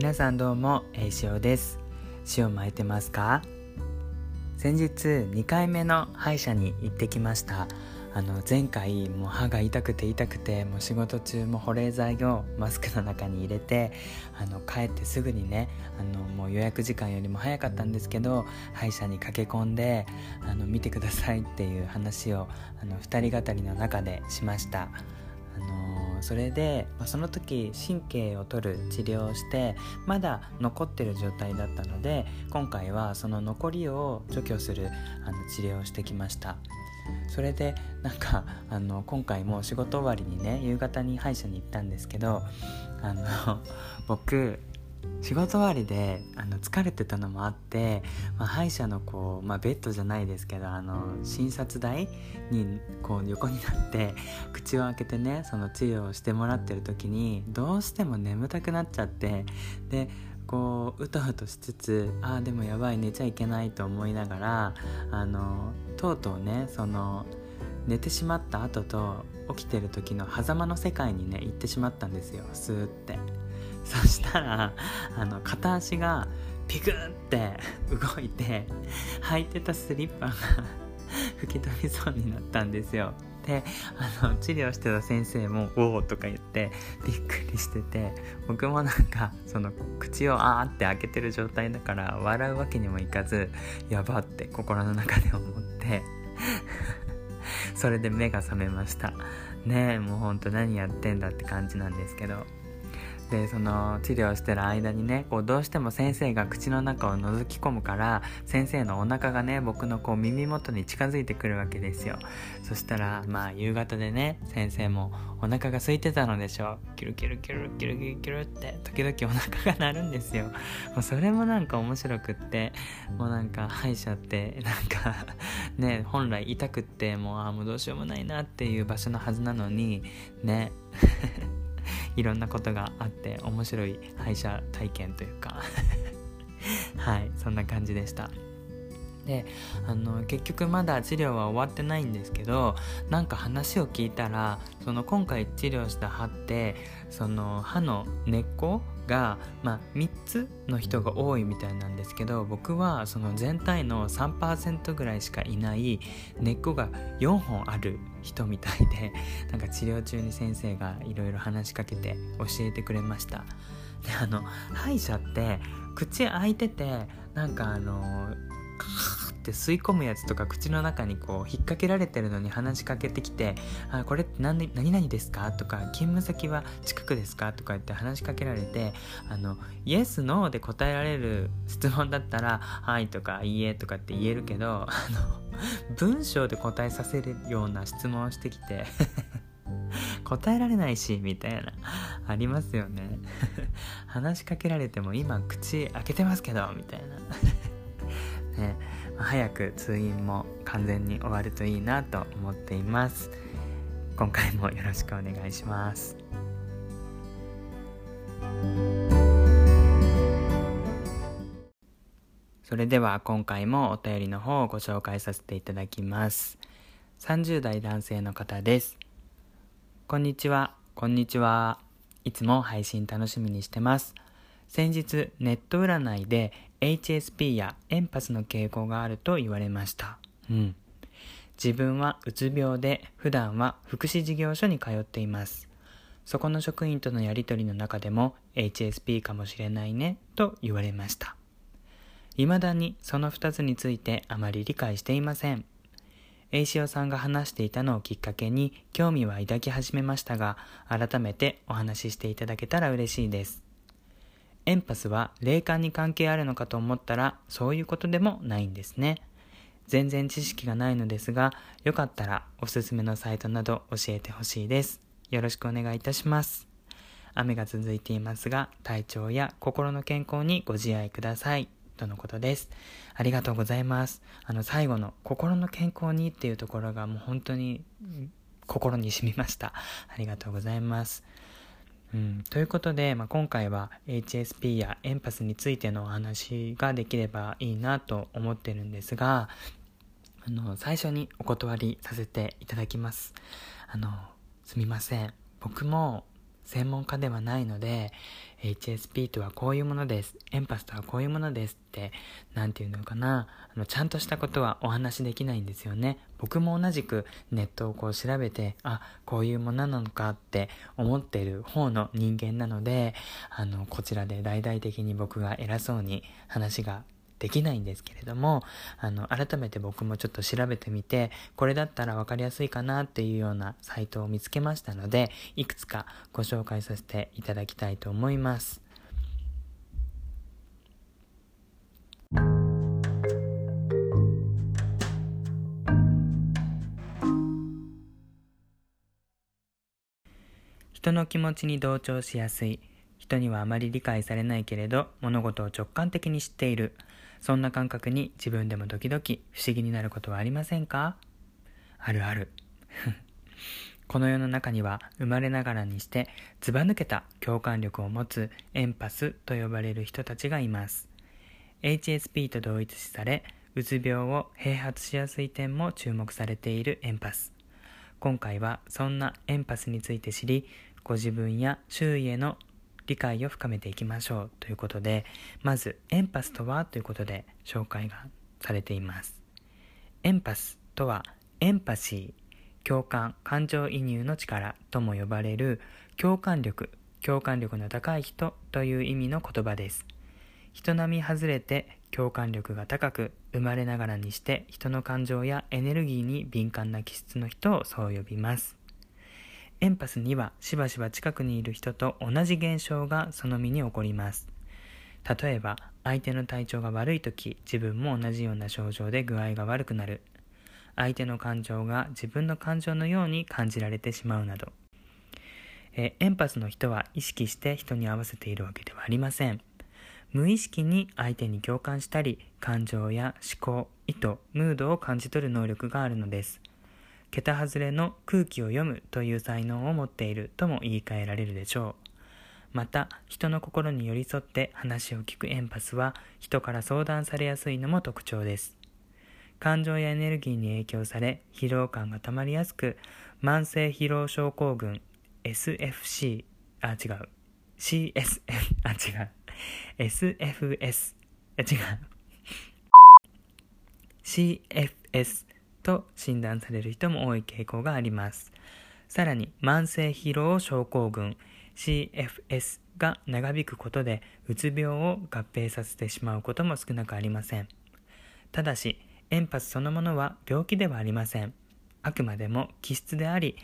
皆さんどうも、えー、塩です。塩巻いてますか？先日2回目の歯医者に行ってきました。あの前回もう歯が痛くて痛くてもう仕事中も保冷剤をマスクの中に入れてあの帰ってすぐにねあのもう予約時間よりも早かったんですけど歯医者に駆け込んであの見てくださいっていう話をあの2人語りの中でしました。あのそれで、まあ、その時神経を取る治療をしてまだ残ってる状態だったので今回はその残りを除去するあの治療をしてきました。それでなんかあの今回も仕事終わりにね夕方に歯医者に行ったんですけどあの僕仕事終わりであの疲れてたのもあって、まあ、歯医者のこう、まあ、ベッドじゃないですけどあの診察台にこう横になって口を開けてねその治療をしてもらってる時にどうしても眠たくなっちゃってでこううとうとしつつああでもやばい寝ちゃいけないと思いながらあのとうとうねその寝てしまった後と起きてる時の狭間の世界にね行ってしまったんですよスーって。そしたらあの片足がピクって動いて履いてたスリッパが吹き飛びそうになったんですよ。であの治療してた先生も「おお」とか言ってびっくりしてて僕もなんかその口をあーって開けてる状態だから笑うわけにもいかずやばって心の中で思ってそれで目が覚めました。ねえもうほんと何やってんだって感じなんですけど。でその治療してる間にねこうどうしても先生が口の中を覗き込むから先生のお腹がね僕のこう耳元に近づいてくるわけですよ。そしたらまあ夕方でね先生もお腹が空いてたのでしょキュルキュルキュルキュルキュルキュルって時々お腹が鳴るんですよ。もうそれもなんか面白くってもうなんか歯医者ってなんかね本来痛くってもうあもうどうしようもないなっていう場所のはずなのにね。いろんなことがあって面白い歯医者体験というか。はいそんな感じでした。であの結局まだ治療は終わってないんですけどなんか話を聞いたらその今回治療した歯ってその歯の根っこが、まあ、3つの人が多いみたいなんですけど僕はその全体の3%ぐらいしかいない根っこが4本ある人みたいで なんか治療中に先生がいろいろ話しかけて教えてくれました。であの歯医者って口開いててなんかあのーって吸い込むやつとか口の中にこう引っ掛けられてるのに話しかけてきて「あこれって何何々ですか?」とか「勤務先は近くですか?」とか言って話しかけられてあのイエス・ノーで答えられる質問だったら「はい」とか「いいえ」とかって言えるけどあの文章で答えさせるような質問をしてきて 答えられないしみたいなありますよね 話しかけられても今口開けてますけどみたいな ね早く通院も完全に終わるといいなと思っています。今回もよろしくお願いします。それでは今回もお便りの方をご紹介させていただきます。30代男性の方です。こんにちは。こんにちは。いつも配信楽しみにしてます。先日ネット占いで HSP やエンパスの傾向があると言われました。うん。自分はうつ病で普段は福祉事業所に通っています。そこの職員とのやりとりの中でも HSP かもしれないねと言われました。未だにその2つについてあまり理解していません。栄潮さんが話していたのをきっかけに興味は抱き始めましたが、改めてお話ししていただけたら嬉しいです。エンパスは霊感に関係あるのかと思ったらそういうことでもないんですね。全然知識がないのですが、よかったらおすすめのサイトなど教えてほしいです。よろしくお願いいたします。雨が続いていますが、体調や心の健康にご自愛ください。とのことです。ありがとうございます。あの最後の心の健康にっていうところがもう本当に心に染みました。ありがとうございます。うん、ということで、まあ、今回は HSP やエンパスについてのお話ができればいいなと思ってるんですがあの最初にお断りさせていただきます。あのすみません。僕も専門家ではないので HSP とはこういうものですエンパスとはこういうものですって何て言うのかな？あのちゃんとしたことはお話しできないんですよね。僕も同じくネットをこう調べてあこういうものなのかって思ってる方の人間なのであのこちらで大々的に僕が偉そうに話ができないんですけれども、あの、改めて僕もちょっと調べてみて、これだったら分かりやすいかなっていうようなサイトを見つけましたので、いくつかご紹介させていただきたいと思います。人の気持ちに同調しやすい人にはあまり理解されないけれど物事を直感的に知っているそんな感覚に自分でも時々不思議になることはありませんか？あるある。この世の中には生まれながらにしてずば抜けた共感力を持つエンパスと呼ばれる人たちがいます。HSP と同一視され、うつ病を併発しやすい点も注目されているエンパス。今回はそんなエンパスについて知り、ご自分や周囲への理解を深めていきましょうということで、まずエンパスとはということで紹介がされています。エンパスとはエンパシー、共感、感情移入の力とも呼ばれる共感力、共感力の高い人という意味の言葉です。人並み外れて共感力が高く生まれながらにして人の感情やエネルギーに敏感な気質の人をそう呼びます。エンパスにはしばしば近くにいる人と同じ現象がその身に起こります。例えば、相手の体調が悪い時、自分も同じような症状で具合が悪くなる。相手の感情が自分の感情のように感じられてしまうなど。えエンパスの人は意識して人に合わせているわけではありません。無意識に相手に共感したり、感情や思考、意図、ムードを感じ取る能力があるのです。桁外れの空気を読むという才能を持っているとも言い換えられるでしょう。また、人の心に寄り添って話を聞くエンパスは人から相談されやすいのも特徴です。感情やエネルギーに影響され疲労感がたまりやすく、慢性疲労症候群 SFC、あ、違う。CSF、あ、違う。SFS、あ、違う。CFS と診断される人も多い傾向があります。さらに慢性疲労症候群 CFS が長引くことでうつ病を合併させてしまうことも少なくありません。ただし、エンパスそのものは病気ではありません。あくまでも気質であり、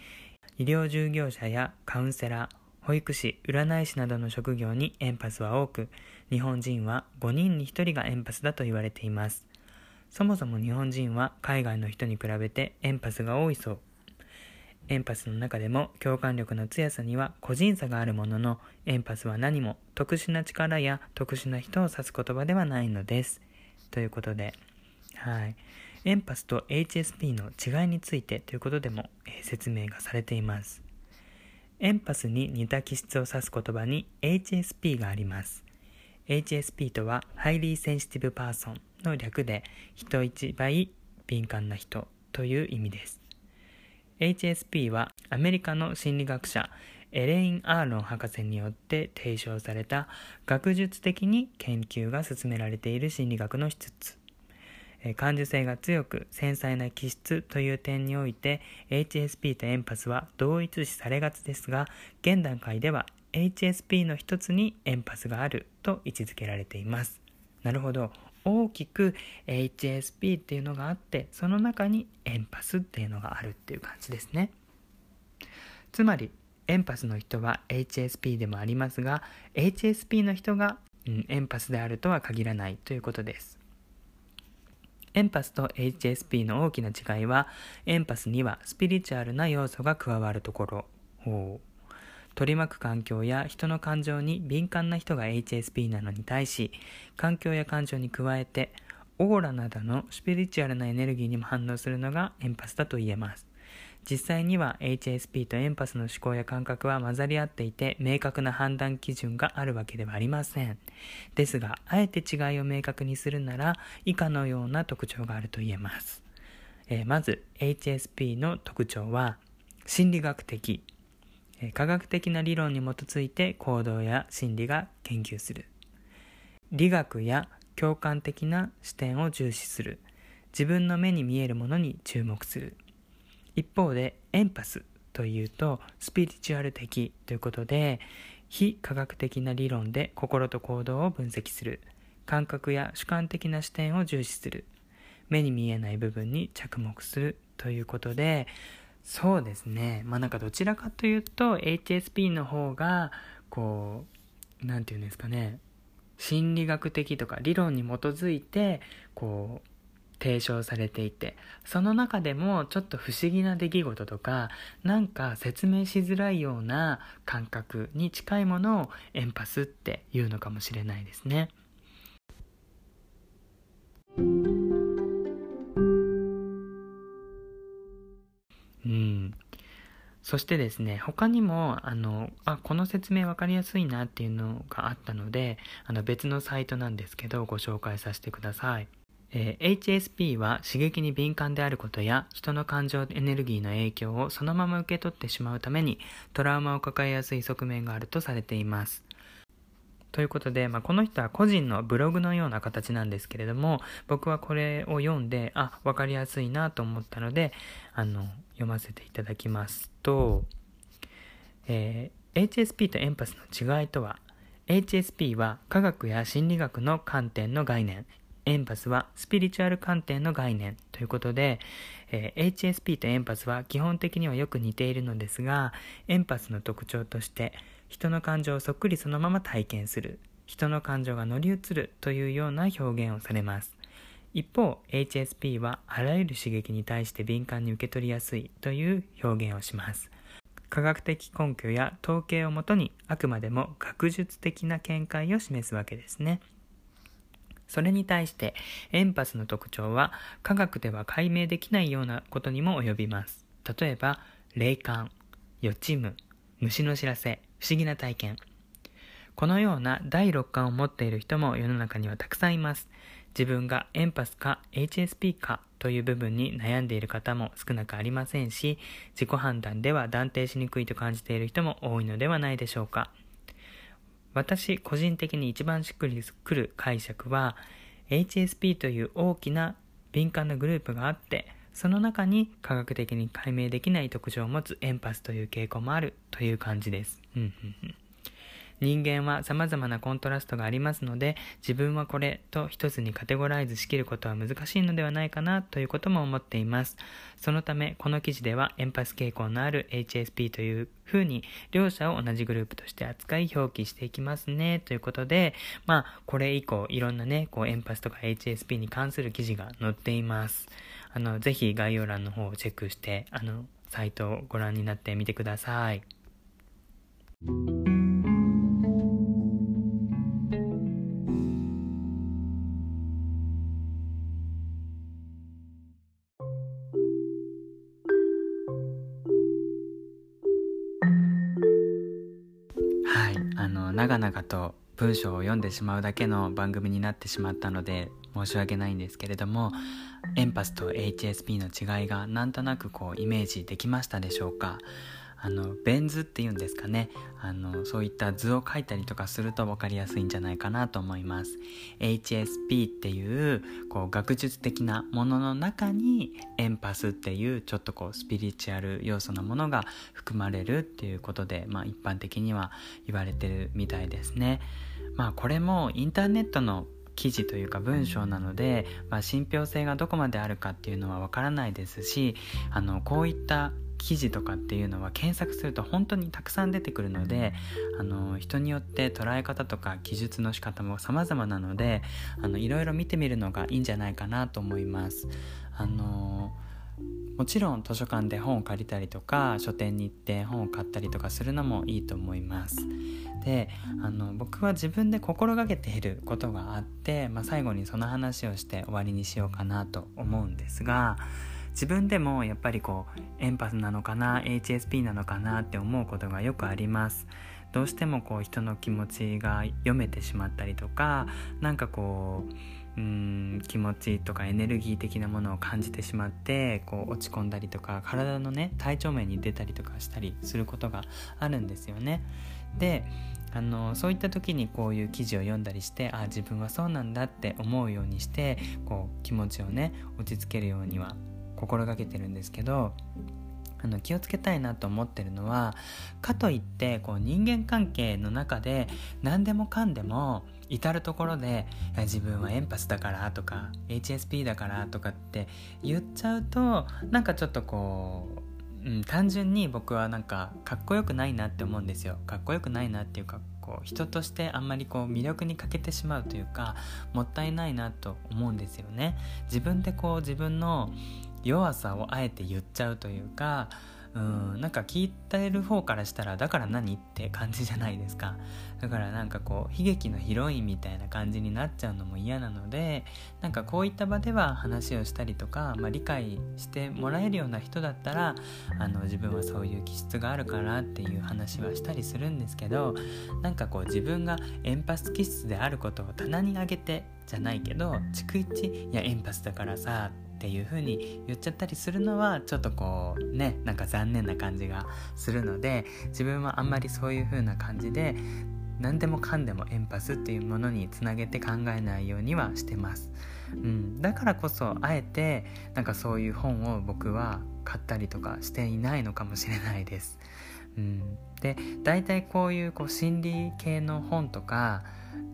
医療従業者やカウンセラー、保育士、占い師などの職業にエンパスは多く、日本人は5人に1人がエンパスだと言われています。そもそも日本人は海外の人に比べてエンパスが多いそう。エンパスの中でも共感力の強さには個人差があるものの、エンパスは何も特殊な力や特殊な人を指す言葉ではないのです。ということで、はい。エンパスと HSP の違いについてということでも、えー、説明がされています。エンパスに似た気質を指す言葉に HSP があります。HSP とは Highly Sensitive Person の略で人一倍敏感な人という意味です。HSP はアメリカの心理学者エレイン・アーロン博士によって提唱された学術的に研究が進められている心理学の一つ。感受性が強く繊細な気質という点において HSP とエンパスは同一視されがちですが現段階では HSP の一つにエンパスがあると位置づけられていますなるほど大きく HSP っていうのがあってその中にエンパスっていうのがあるっていう感じですね。つまりエンパスの人は HSP でもありますが HSP の人が、うん、エンパスであるとは限らないということです。エンパスと HSP の大きな違いはエンパスにはスピリチュアルな要素が加わるところ。取り巻く環境や人の感情に敏感な人が HSP なのに対し、環境や感情に加えて、オーラなどのスピリチュアルなエネルギーにも反応するのがエンパスだと言えます。実際には HSP とエンパスの思考や感覚は混ざり合っていて明確な判断基準があるわけではありません。ですが、あえて違いを明確にするなら以下のような特徴があると言えます。えー、まず HSP の特徴は心理学的科学的な理論に基づいて行動や心理が研究する。理学や共感的な視点を重視する。自分の目に見えるものに注目する。一方でエンパスというとスピリチュアル的ということで非科学的な理論で心と行動を分析する。感覚や主観的な視点を重視する。目に見えない部分に着目するということでそうですねまあなんかどちらかというと HSP の方がこう何て言うんですかね心理学的とか理論に基づいてこう提唱されていてその中でもちょっと不思議な出来事とかなんか説明しづらいような感覚に近いものをエンパスっていうのかもしれないですね。うんそしてですね他にもあのあこの説明分かりやすいなっていうのがあったのであの別のサイトなんですけどご紹介させてください。えー、HSP は刺激に敏感であることや人の感情エネルギーの影響をそのまま受け取ってしまうためにトラウマを抱えやすい側面があるとされています。ということで、まあ、この人は個人のブログのような形なんですけれども僕はこれを読んであ分かりやすいなと思ったのであの読ませていただきますと、えー、HSP とエンパスの違いとは HSP は科学や心理学の観点の概念エンパスはスピリチュアル観点の概念ということで、えー、HSP とエンパスは基本的にはよく似ているのですが、エンパスの特徴として、人の感情をそっくりそのまま体験する、人の感情が乗り移るというような表現をされます。一方、HSP はあらゆる刺激に対して敏感に受け取りやすいという表現をします。科学的根拠や統計をもとにあくまでも学術的な見解を示すわけですね。それに対してエンパスの特徴は科学では解明できないようなことにも及びます。例えば、霊感、予知夢、虫の知らせ、不思議な体験。このような第六感を持っている人も世の中にはたくさんいます。自分がエンパスか HSP かという部分に悩んでいる方も少なくありませんし、自己判断では断定しにくいと感じている人も多いのではないでしょうか。私個人的に一番しっくりくる解釈は HSP という大きな敏感なグループがあってその中に科学的に解明できない特徴を持つエンパスという傾向もあるという感じです。人間は様々なコントラストがありますので、自分はこれと一つにカテゴライズしきることは難しいのではないかなということも思っています。そのため、この記事ではエンパス傾向のある HSP というふうに、両者を同じグループとして扱い表記していきますね、ということで、まあ、これ以降、いろんなね、こう、エンパスとか HSP に関する記事が載っています。あの、ぜひ概要欄の方をチェックして、あの、サイトをご覧になってみてください。はい、あの長々と文章を読んでしまうだけの番組になってしまったので申し訳ないんですけれどもエンパスと HSP の違いがなんとなくこうイメージできましたでしょうか？あのベン図っていうんですかね。あのそういった図を書いたりとかすると分かりやすいんじゃないかなと思います。HSP っていうこう学術的なものの中にエンパスっていうちょっとこうスピリチュアル要素のものが含まれるっていうことで、まあ、一般的には言われてるみたいですね。まあこれもインターネットの記事というか文章なので、まあ、信憑性がどこまであるかっていうのはわからないですしあのこういった記事とかっていうのは検索すると本当にたくさん出てくるのであの人によって捉え方とか記述の仕方も様々なのであのいろいろ見てみるのがいいんじゃないかなと思います。あのもちろん図書館で本を借りたりとか書店に行って本を買ったりとかするのもいいと思います。であの僕は自分で心がけていることがあって、まあ、最後にその話をして終わりにしようかなと思うんですが自分でもやっぱりこうエンパスなのかな HSP なのかなって思うことがよくありますどうしてもこう人の気持ちが読めてしまったりとかなんかこううん気持ちとかエネルギー的なものを感じてしまってこう落ち込んだりとか体のね体調面に出たりとかしたりすることがあるんですよね。であのそういった時にこういう記事を読んだりしてあ自分はそうなんだって思うようにしてこう気持ちをね落ち着けるようには心がけてるんですけどあの気をつけたいなと思ってるのはかといってこう人間関係の中で何でもかんでも至る所で自分はエンパスだからとか HSP だからとかって言っちゃうとなんかちょっとこう、うん、単純に僕はなんかかっこよくないなって思うんですよ。かっこよくないなっていうかこう人としてあんまりこう魅力に欠けてしまうというかもったいないなと思うんですよね。自分でこう自分の弱さをあえて言っちゃうというかうんなんか聞いてる方からしたらだから何って感じじゃないですか。だからなんかこう悲劇のヒロインみたいな感じになっちゃうのも嫌なのでなんかこういった場では話をしたりとか、まあ、理解してもらえるような人だったらあの自分はそういう気質があるからっていう話はしたりするんですけどなんかこう自分がエンパス気質であることを棚に上げてじゃないけど逐一いやエンパスだからさってっていう風に言っちゃったりするのはちょっとこうねなんか残念な感じがするので自分はあんまりそういう風な感じで何でもかんでもエンパスっていうものにつなげて考えないようにはしてます、うん、だからこそあえてなんかそういう本を僕は買ったりとかしていないのかもしれないです、うん、で大体こういうこう心理系の本とか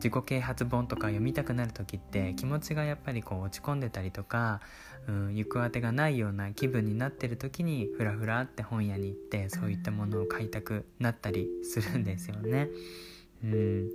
自己啓発本とか読みたくなる時って気持ちがやっぱりこう落ち込んでたりとか、うん、行く当てがないような気分になってる時にフラフラって本屋に行ってそういったものを買いたくなったりするんですよね。うん、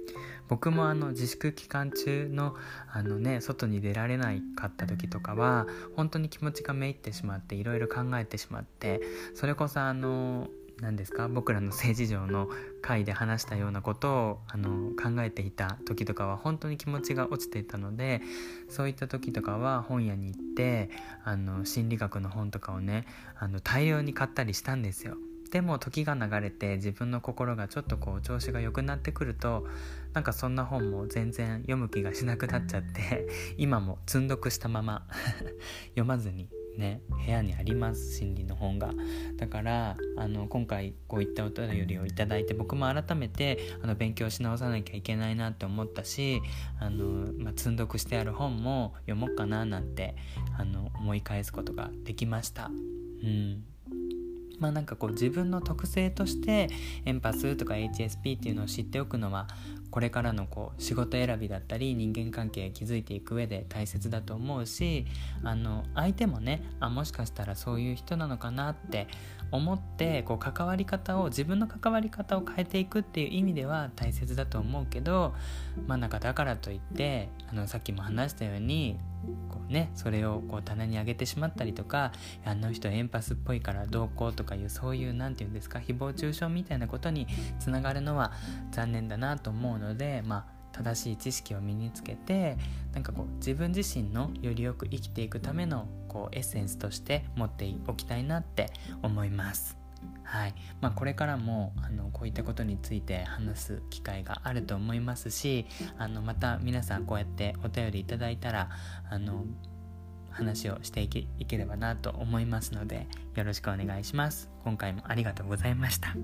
僕もあの自粛期間中のあの、ね、外に出られなかった時とかは本当に気持ちがめいってしまっていろいろ考えてしまってそれこそあの何ですか？僕らの政治上の会で話したようなことをあの考えていた時とかは本当に気持ちが落ちていたのでそういった時とかは本屋に行ってあの心理学の本とかをねあの大量に買ったりしたんですよ。でも時が流れて自分の心がちょっとこう調子が良くなってくるとなんかそんな本も全然読む気がしなくなっちゃって今も積んどくしたまま 読まずにね部屋にあります心理の本が。だからあの今回こういったお便りをいただいて僕も改めてあの勉強し直さなきゃいけないなって思ったしあの、まあ、積んどくしてある本も読もうかななんてあの思い返すことができました。うん。まあなんかこう自分の特性としてエンパスとか HSP っていうのを知っておくのはこれからのこう仕事選びだったり人間関係築いていく上で大切だと思うしあの相手もねあもしかしたらそういう人なのかなって思ってこう関わり方を自分の関わり方を変えていくっていう意味では大切だと思うけどまあなんかだからといってあのさっきも話したようにこうねそれをこう棚に上げてしまったりとかあの人エンパスっぽいからどうこうとかいうそういう何て言うんですか誹謗中傷みたいなことにつながるのは残念だなと思うのでまあ正しい知識を身につけてなんかこう自分自身のよりよく生きていくためのこうエッセンスとして持っておきたいなって思います。はい。まあ、これからもあのこういったことについて話す機会があると思いますしあのまた皆さんこうやってお便りいただいたらあの話をしていけいければなと思いますのでよろしくお願いします。今回もありがとうございました。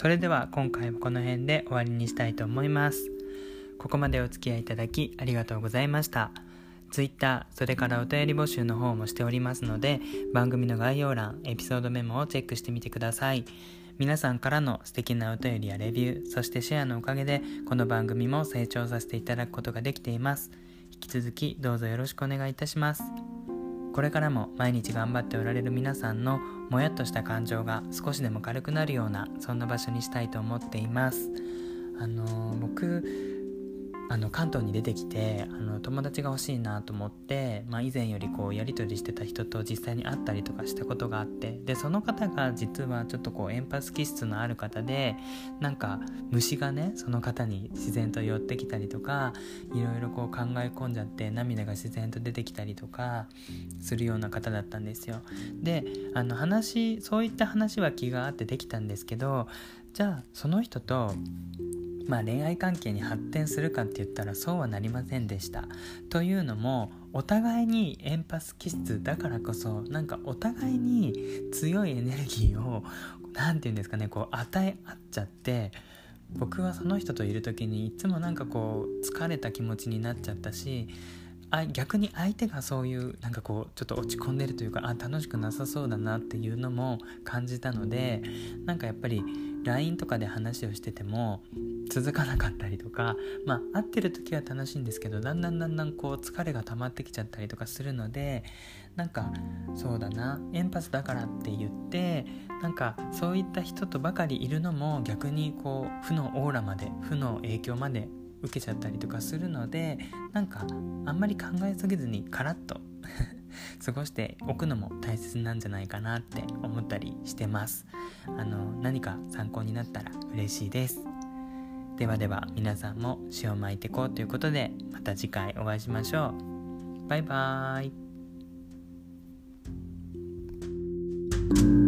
それでは今回もこの辺で終わりにしたいと思います。ここまでお付き合いいただきありがとうございました。Twitter、それからお便り募集の方もしておりますので、番組の概要欄、エピソードメモをチェックしてみてください。皆さんからの素敵なお便りやレビュー、そしてシェアのおかげで、この番組も成長させていただくことができています。引き続きどうぞよろしくお願いいたします。これからも毎日頑張っておられる皆さんのもやっとした感情が少しでも軽くなるようなそんな場所にしたいと思っています。あのー、僕あの関東に出てきてあの友達が欲しいなと思って、まあ、以前よりこうやり取りしてた人と実際に会ったりとかしたことがあってでその方が実はちょっとこうエンパス気質のある方でなんか虫がねその方に自然と寄ってきたりとかいろいろこう考え込んじゃって涙が自然と出てきたりとかするような方だったんですよ。であの話そういった話は気があってできたんですけどじゃあその人とまあ、恋愛関係に発展するかって言ったらそうはなりませんでした。というのもお互いにエンパス気質だからこそなんかお互いに強いエネルギーを何て言うんですかねこう与え合っちゃって僕はその人といる時にいつもなんかこう疲れた気持ちになっちゃったしあ逆に相手がそういうなんかこうちょっと落ち込んでるというかあ楽しくなさそうだなっていうのも感じたのでなんかやっぱり LINE とかで話をしてても続かなかったりとかまあ会ってる時は楽しいんですけどだんだんだんだんこう疲れが溜まってきちゃったりとかするのでなんかそうだなエンパスだからって言ってなんかそういった人とばかりいるのも逆にこう負のオーラまで負の影響まで受けちゃったりとかするのでなんかあんまり考えすぎずにカラッと 過ごしておくのも大切なんじゃないかなって思ったりしてます。あの何か参考になったら嬉しいです。ではでは皆さんも塩まいてこうということでまた次回お会いしましょう。バイバーイ。